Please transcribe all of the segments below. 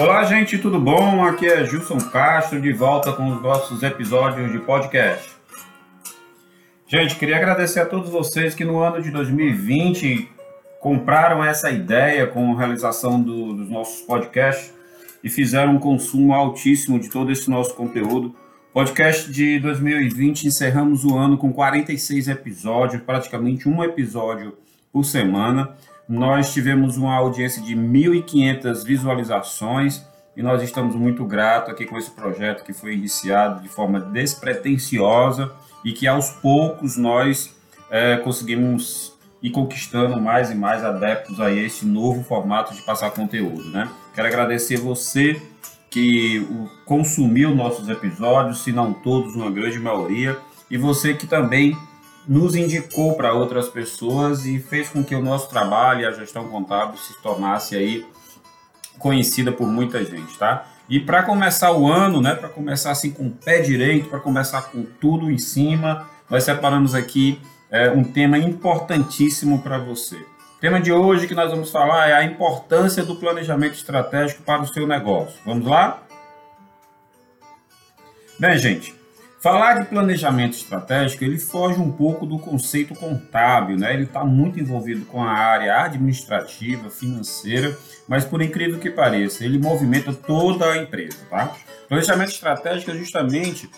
Olá, gente, tudo bom? Aqui é Gilson Castro, de volta com os nossos episódios de podcast. Gente, queria agradecer a todos vocês que no ano de 2020 compraram essa ideia com a realização do, dos nossos podcasts e fizeram um consumo altíssimo de todo esse nosso conteúdo. Podcast de 2020, encerramos o ano com 46 episódios, praticamente um episódio por semana. Nós tivemos uma audiência de 1.500 visualizações e nós estamos muito gratos aqui com esse projeto que foi iniciado de forma despretensiosa e que aos poucos nós é, conseguimos ir conquistando mais e mais adeptos a esse novo formato de passar conteúdo, né? Quero agradecer você que consumiu nossos episódios, se não todos, uma grande maioria, e você que também nos indicou para outras pessoas e fez com que o nosso trabalho e a gestão contábil se tornasse aí conhecida por muita gente, tá? E para começar o ano, né, para começar assim com o pé direito, para começar com tudo em cima, nós separamos aqui é, um tema importantíssimo para você. O tema de hoje que nós vamos falar é a importância do planejamento estratégico para o seu negócio. Vamos lá? Bem, gente, Falar de planejamento estratégico, ele foge um pouco do conceito contábil, né? Ele está muito envolvido com a área administrativa, financeira, mas por incrível que pareça, ele movimenta toda a empresa, tá? Planejamento estratégico é justamente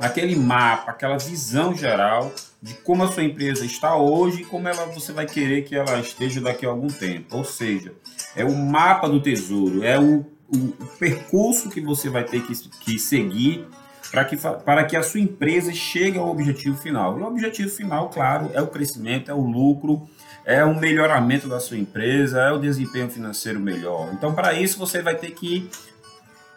aquele mapa, aquela visão geral de como a sua empresa está hoje e como ela, você vai querer que ela esteja daqui a algum tempo. Ou seja, é o mapa do tesouro, é o, o, percurso que você vai ter que, que seguir para que, para que a sua empresa chegue ao objetivo final. E o objetivo final, claro, é o crescimento, é o lucro, é o melhoramento da sua empresa, é o desempenho financeiro melhor. Então, para isso, você vai ter que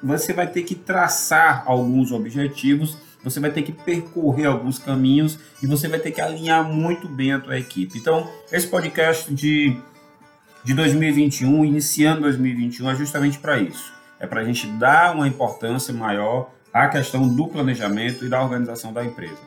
você vai ter que traçar alguns objetivos, você vai ter que percorrer alguns caminhos e você vai ter que alinhar muito bem a tua equipe. Então, esse podcast de, de 2021, iniciando 2021, é justamente para isso. É para a gente dar uma importância maior a questão do planejamento e da organização da empresa.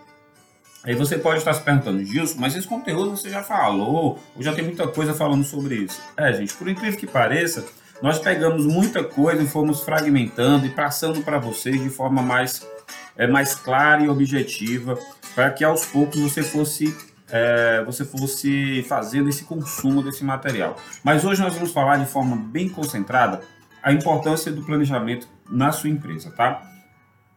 Aí você pode estar se perguntando, Gilson, mas esse conteúdo você já falou, ou já tem muita coisa falando sobre isso. É, gente, por incrível que pareça, nós pegamos muita coisa e fomos fragmentando e passando para vocês de forma mais, é, mais clara e objetiva, para que aos poucos você fosse, é, você fosse fazendo esse consumo desse material. Mas hoje nós vamos falar de forma bem concentrada a importância do planejamento na sua empresa, tá?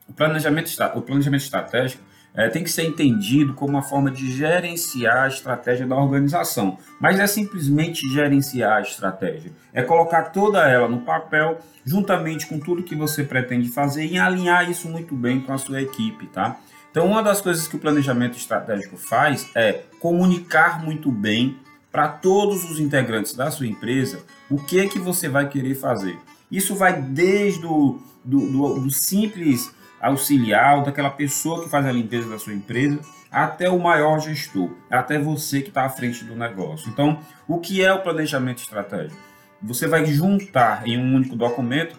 O planejamento, o planejamento estratégico é, tem que ser entendido como uma forma de gerenciar a estratégia da organização. Mas é simplesmente gerenciar a estratégia. É colocar toda ela no papel, juntamente com tudo que você pretende fazer e alinhar isso muito bem com a sua equipe, tá? Então, uma das coisas que o planejamento estratégico faz é comunicar muito bem para todos os integrantes da sua empresa o que é que você vai querer fazer. Isso vai desde o do, do, do simples auxiliar, daquela pessoa que faz a limpeza da sua empresa, até o maior gestor, até você que está à frente do negócio. Então, o que é o planejamento estratégico? Você vai juntar em um único documento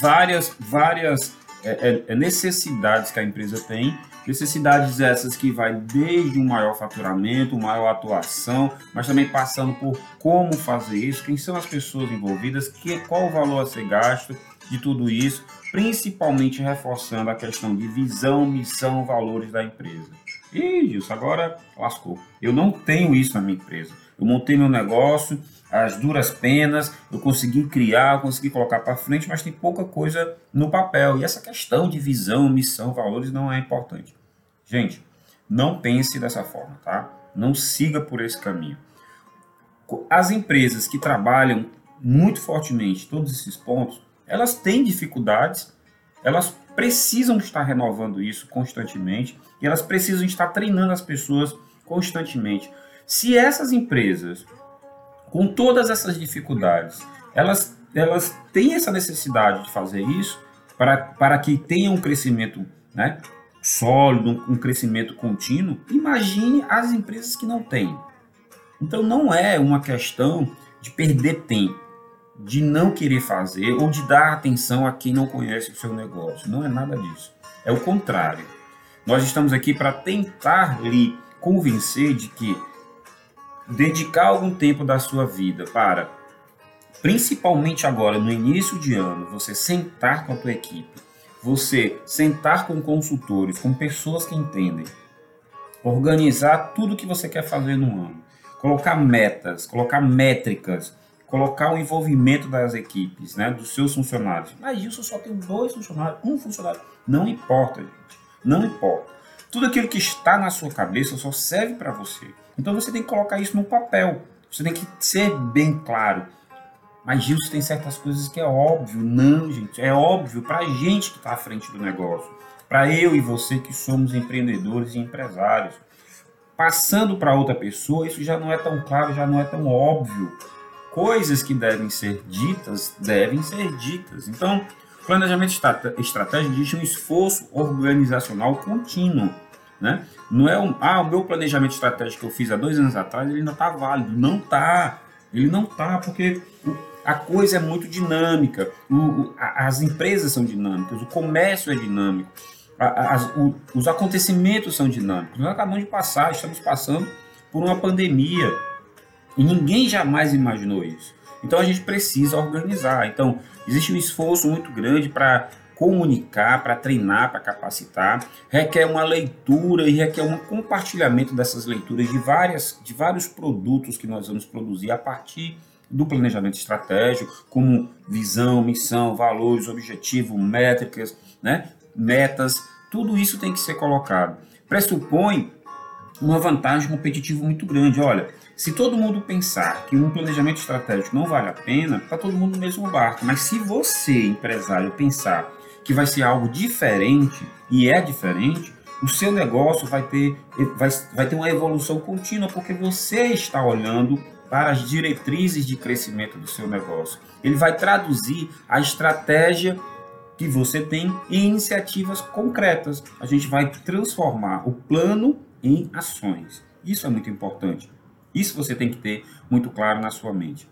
várias, várias é, é, é necessidades que a empresa tem, necessidades essas que vai desde um maior faturamento, maior atuação, mas também passando por como fazer isso, quem são as pessoas envolvidas, que, qual o valor a ser gasto de tudo isso, principalmente reforçando a questão de visão, missão, valores da empresa. E isso agora lascou. Eu não tenho isso na minha empresa. Eu montei meu negócio, as duras penas, eu consegui criar, eu consegui colocar para frente, mas tem pouca coisa no papel. E essa questão de visão, missão, valores não é importante. Gente, não pense dessa forma, tá? Não siga por esse caminho. As empresas que trabalham muito fortemente todos esses pontos, elas têm dificuldades, elas precisam estar renovando isso constantemente e elas precisam estar treinando as pessoas constantemente. Se essas empresas, com todas essas dificuldades, elas, elas têm essa necessidade de fazer isso para, para que tenha um crescimento né, sólido, um crescimento contínuo, imagine as empresas que não têm. Então não é uma questão de perder tempo de não querer fazer ou de dar atenção a quem não conhece o seu negócio. Não é nada disso. É o contrário. Nós estamos aqui para tentar lhe convencer de que dedicar algum tempo da sua vida para principalmente agora no início de ano, você sentar com a tua equipe, você sentar com consultores, com pessoas que entendem, organizar tudo que você quer fazer no ano, colocar metas, colocar métricas, colocar o envolvimento das equipes, né, dos seus funcionários. Mas isso só tem dois funcionários, um funcionário. Não importa, gente. Não importa. Tudo aquilo que está na sua cabeça só serve para você. Então você tem que colocar isso no papel. Você tem que ser bem claro. Mas Gilson tem certas coisas que é óbvio. Não, gente. É óbvio para a gente que está à frente do negócio. Para eu e você que somos empreendedores e empresários. Passando para outra pessoa, isso já não é tão claro, já não é tão óbvio. Coisas que devem ser ditas, devem ser ditas. Então, planejamento estratégico existe um esforço organizacional contínuo. Né? Não é um, ah, o meu planejamento estratégico que eu fiz há dois anos atrás, ele ainda está válido. Não está. Ele não está, porque a coisa é muito dinâmica. O, o, as empresas são dinâmicas, o comércio é dinâmico, as, o, os acontecimentos são dinâmicos. Nós acabamos de passar, estamos passando por uma pandemia e ninguém jamais imaginou isso. Então a gente precisa organizar. Então existe um esforço muito grande para comunicar, para treinar, para capacitar, requer uma leitura e requer um compartilhamento dessas leituras de, várias, de vários produtos que nós vamos produzir a partir do planejamento estratégico, como visão, missão, valores, objetivo, métricas, né? metas, tudo isso tem que ser colocado. Pressupõe uma vantagem competitiva muito grande. Olha, se todo mundo pensar que um planejamento estratégico não vale a pena, está todo mundo no mesmo barco. Mas se você, empresário, pensar que vai ser algo diferente, e é diferente, o seu negócio vai ter, vai, vai ter uma evolução contínua, porque você está olhando para as diretrizes de crescimento do seu negócio. Ele vai traduzir a estratégia que você tem em iniciativas concretas. A gente vai transformar o plano em ações. Isso é muito importante. Isso você tem que ter muito claro na sua mente.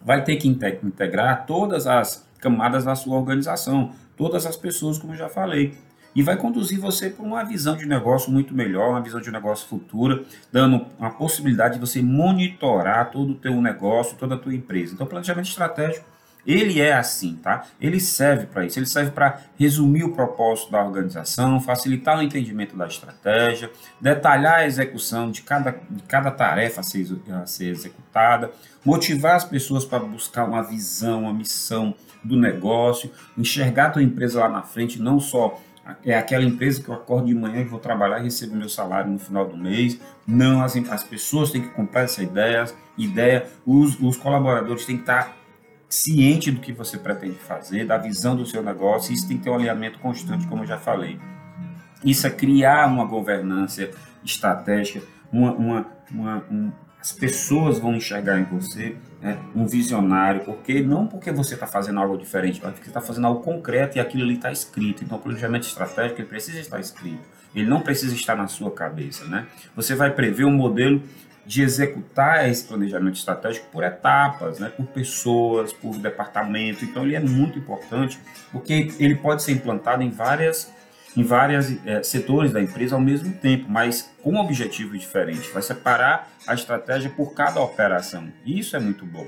Vai ter que integrar todas as camadas da sua organização, todas as pessoas, como eu já falei. E vai conduzir você para uma visão de negócio muito melhor, uma visão de negócio futura, dando a possibilidade de você monitorar todo o teu negócio, toda a tua empresa. Então, planejamento estratégico, ele é assim, tá? Ele serve para isso, ele serve para resumir o propósito da organização, facilitar o entendimento da estratégia, detalhar a execução de cada, de cada tarefa a ser, a ser executada, motivar as pessoas para buscar uma visão, uma missão, do negócio, enxergar a tua empresa lá na frente, não só é aquela empresa que eu acordo de manhã e vou trabalhar e recebo meu salário no final do mês. Não, as, as pessoas têm que comprar essa ideia, ideia os, os colaboradores têm que estar cientes do que você pretende fazer, da visão do seu negócio, isso tem que ter um alinhamento constante, como eu já falei. Isso é criar uma governança estratégica, uma, uma, uma um, as pessoas vão enxergar em você né, um visionário, porque não porque você está fazendo algo diferente, mas porque está fazendo algo concreto e aquilo ali está escrito. Então, o planejamento estratégico ele precisa estar escrito, ele não precisa estar na sua cabeça. Né? Você vai prever um modelo de executar esse planejamento estratégico por etapas, né, por pessoas, por departamento. Então, ele é muito importante porque ele pode ser implantado em várias em vários é, setores da empresa ao mesmo tempo, mas com objetivos diferentes. Vai separar a estratégia por cada operação. Isso é muito bom.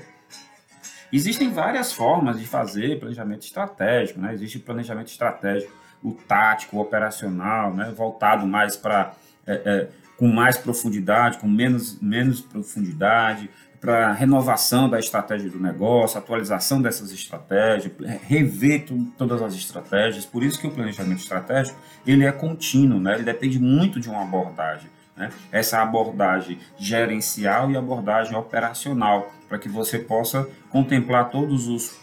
Existem várias formas de fazer planejamento estratégico, né? Existe planejamento estratégico, o tático, o operacional, né? voltado mais para é, é, com mais profundidade, com menos, menos profundidade, para renovação da estratégia do negócio, atualização dessas estratégias, rever todas as estratégias. Por isso que o planejamento estratégico ele é contínuo, né? ele depende muito de uma abordagem. Né? Essa abordagem gerencial e abordagem operacional, para que você possa contemplar todos os,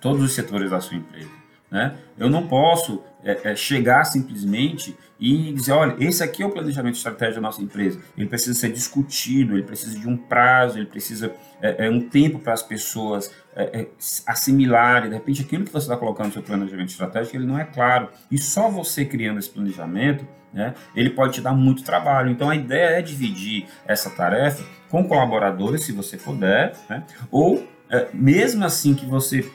todos os setores da sua empresa. Né? Eu não posso é, é, chegar simplesmente e dizer, olha, esse aqui é o planejamento estratégico da nossa empresa. Ele precisa ser discutido, ele precisa de um prazo, ele precisa é, é um tempo para as pessoas é, é, assimilarem. De repente, aquilo que você está colocando no seu planejamento estratégico, ele não é claro. E só você criando esse planejamento, né, ele pode te dar muito trabalho. Então, a ideia é dividir essa tarefa com colaboradores, se você puder, né, ou é, mesmo assim que você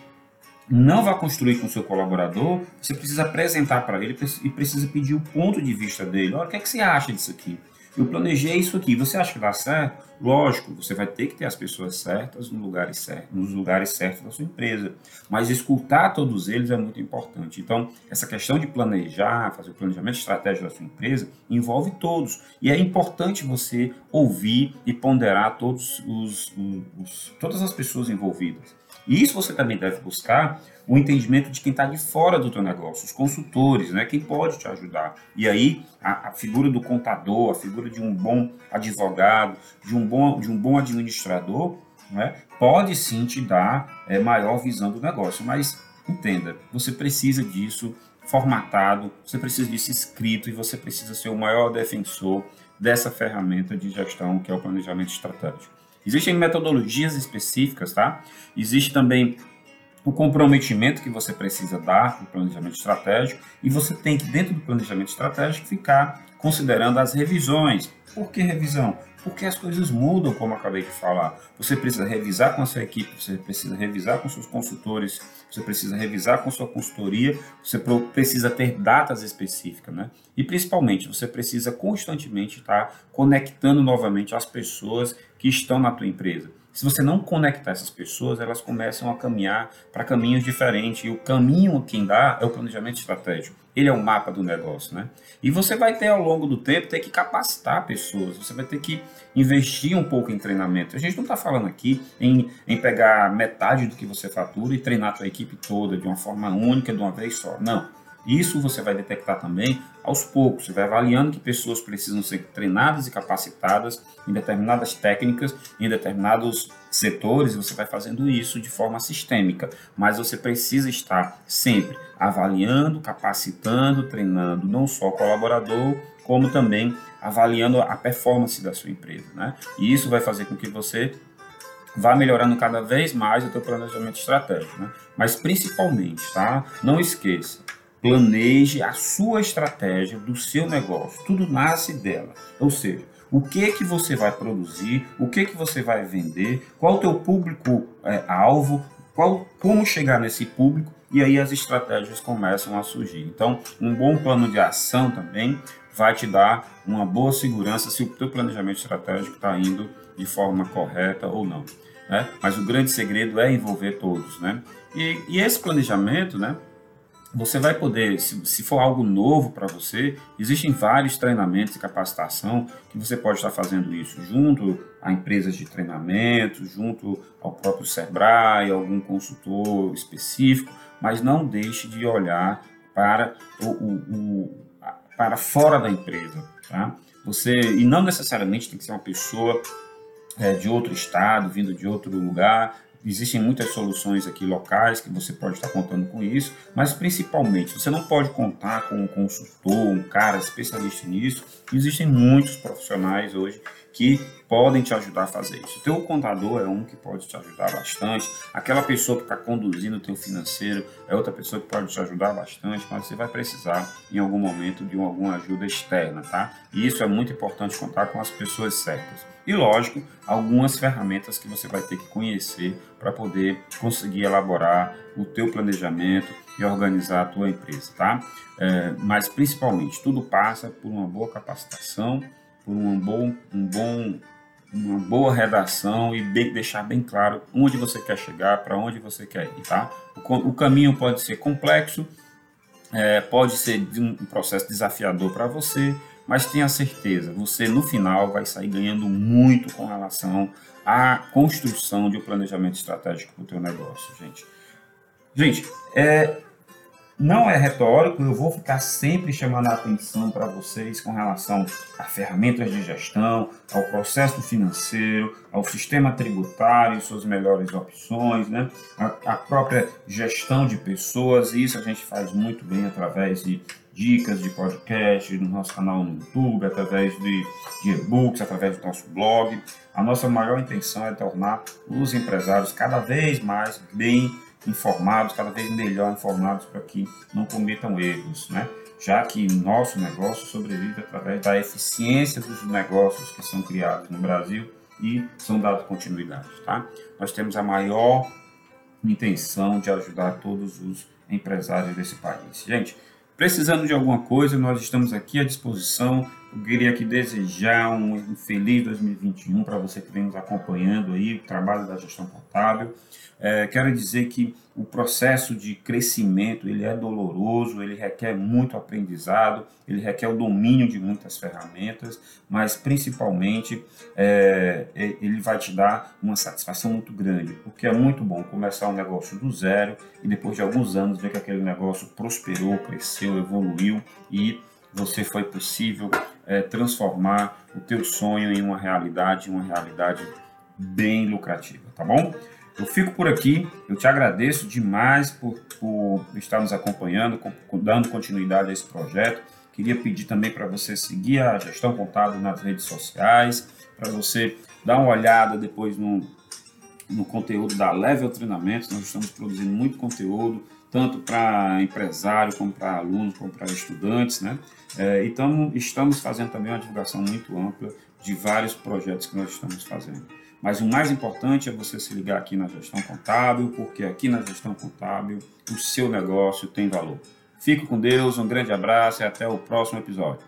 não vai construir com o seu colaborador, você precisa apresentar para ele e precisa pedir o ponto de vista dele. Olha, o que, é que você acha disso aqui? eu planejei isso aqui, você acha que dá certo? Lógico, você vai ter que ter as pessoas certas no lugares certos, nos lugares certos da sua empresa, mas escutar todos eles é muito importante. Então, essa questão de planejar, fazer o planejamento estratégico da sua empresa, envolve todos. E é importante você ouvir e ponderar todos os, os, os todas as pessoas envolvidas. E isso você também deve buscar o entendimento de quem está de fora do teu negócio, os consultores, né? Quem pode te ajudar. E aí a, a, figura do contador, a figura de um bom advogado, de um bom, de um bom administrador, né? Pode sim te dar é, maior visão do negócio. Mas entenda, você precisa disso formatado, você precisa disso escrito e você precisa ser o maior defensor dessa ferramenta de gestão que é o planejamento estratégico. Existem metodologias específicas, tá? Existe também o comprometimento que você precisa dar no planejamento estratégico e você tem que, dentro do planejamento estratégico, ficar considerando as revisões. Por que revisão? Porque as coisas mudam, como acabei de falar. Você precisa revisar com a sua equipe, você precisa revisar com seus consultores, você precisa revisar com sua consultoria, você precisa ter datas específicas, né? E principalmente, você precisa constantemente estar conectando novamente as pessoas que estão na tua empresa. Se você não conectar essas pessoas, elas começam a caminhar para caminhos diferentes. E o caminho quem dá é o planejamento estratégico. Ele é o mapa do negócio, né? E você vai ter ao longo do tempo ter que capacitar pessoas. Você vai ter que investir um pouco em treinamento. A gente não está falando aqui em, em pegar metade do que você fatura e treinar a sua equipe toda de uma forma única, de uma vez só. Não. Isso você vai detectar também aos poucos. Você vai avaliando que pessoas precisam ser treinadas e capacitadas em determinadas técnicas, em determinados setores, você vai fazendo isso de forma sistêmica. Mas você precisa estar sempre avaliando, capacitando, treinando não só o colaborador, como também avaliando a performance da sua empresa. Né? E isso vai fazer com que você vá melhorando cada vez mais o teu planejamento estratégico. Né? Mas principalmente, tá? não esqueça, planeje a sua estratégia do seu negócio. Tudo nasce dela. Ou seja, o que que você vai produzir, o que que você vai vender, qual o teu público é, alvo, qual, como chegar nesse público e aí as estratégias começam a surgir. Então, um bom plano de ação também vai te dar uma boa segurança se o teu planejamento estratégico está indo de forma correta ou não. Né? Mas o grande segredo é envolver todos, né? E, e esse planejamento, né? Você vai poder, se, se for algo novo para você, existem vários treinamentos e capacitação que você pode estar fazendo isso junto a empresas de treinamento, junto ao próprio Sebrae, algum consultor específico, mas não deixe de olhar para o, o, o para fora da empresa, tá? Você e não necessariamente tem que ser uma pessoa é, de outro estado, vindo de outro lugar, Existem muitas soluções aqui locais que você pode estar contando com isso, mas principalmente você não pode contar com um consultor, um cara especialista nisso. Existem muitos profissionais hoje que podem te ajudar a fazer isso. O teu contador é um que pode te ajudar bastante. Aquela pessoa que está conduzindo o teu financeiro é outra pessoa que pode te ajudar bastante, mas você vai precisar em algum momento de alguma ajuda externa, tá? E isso é muito importante contar com as pessoas certas. E lógico, algumas ferramentas que você vai ter que conhecer para poder conseguir elaborar o teu planejamento e organizar a tua empresa, tá? É, mas principalmente tudo passa por uma boa capacitação por um bom, um bom, uma boa redação e bem, deixar bem claro onde você quer chegar, para onde você quer ir, tá? O, o caminho pode ser complexo, é, pode ser um processo desafiador para você, mas tenha certeza, você no final vai sair ganhando muito com relação à construção de um planejamento estratégico para o teu negócio, gente. Gente, é, não é retórico, eu vou ficar sempre chamando a atenção para vocês com relação a ferramentas de gestão, ao processo financeiro, ao sistema tributário, suas melhores opções, né? a, a própria gestão de pessoas, e isso a gente faz muito bem através de dicas de podcast, no nosso canal no YouTube, através de, de e-books, através do nosso blog. A nossa maior intenção é tornar os empresários cada vez mais bem informados, cada vez melhor informados para que não cometam erros, né? já que nosso negócio sobrevive através da eficiência dos negócios que são criados no Brasil e são dados continuidade. Tá? Nós temos a maior intenção de ajudar todos os empresários desse país. Gente, precisando de alguma coisa, nós estamos aqui à disposição. Eu queria aqui desejar um feliz 2021 para você que vem nos acompanhando aí, o trabalho da gestão contábil. É, quero dizer que o processo de crescimento ele é doloroso, ele requer muito aprendizado, ele requer o domínio de muitas ferramentas, mas principalmente é, ele vai te dar uma satisfação muito grande, porque é muito bom começar um negócio do zero e depois de alguns anos ver que aquele negócio prosperou, cresceu, evoluiu e você foi possível é, transformar o teu sonho em uma realidade, uma realidade bem lucrativa, tá bom? Eu fico por aqui, eu te agradeço demais por, por estar nos acompanhando, dando continuidade a esse projeto. Queria pedir também para você seguir a Gestão Contábil nas redes sociais, para você dar uma olhada depois no, no conteúdo da Level Treinamentos. Nós estamos produzindo muito conteúdo, tanto para empresário, como para alunos, como para estudantes, né? É, então, estamos fazendo também uma divulgação muito ampla de vários projetos que nós estamos fazendo. Mas o mais importante é você se ligar aqui na gestão contábil, porque aqui na gestão contábil o seu negócio tem valor. Fique com Deus, um grande abraço e até o próximo episódio.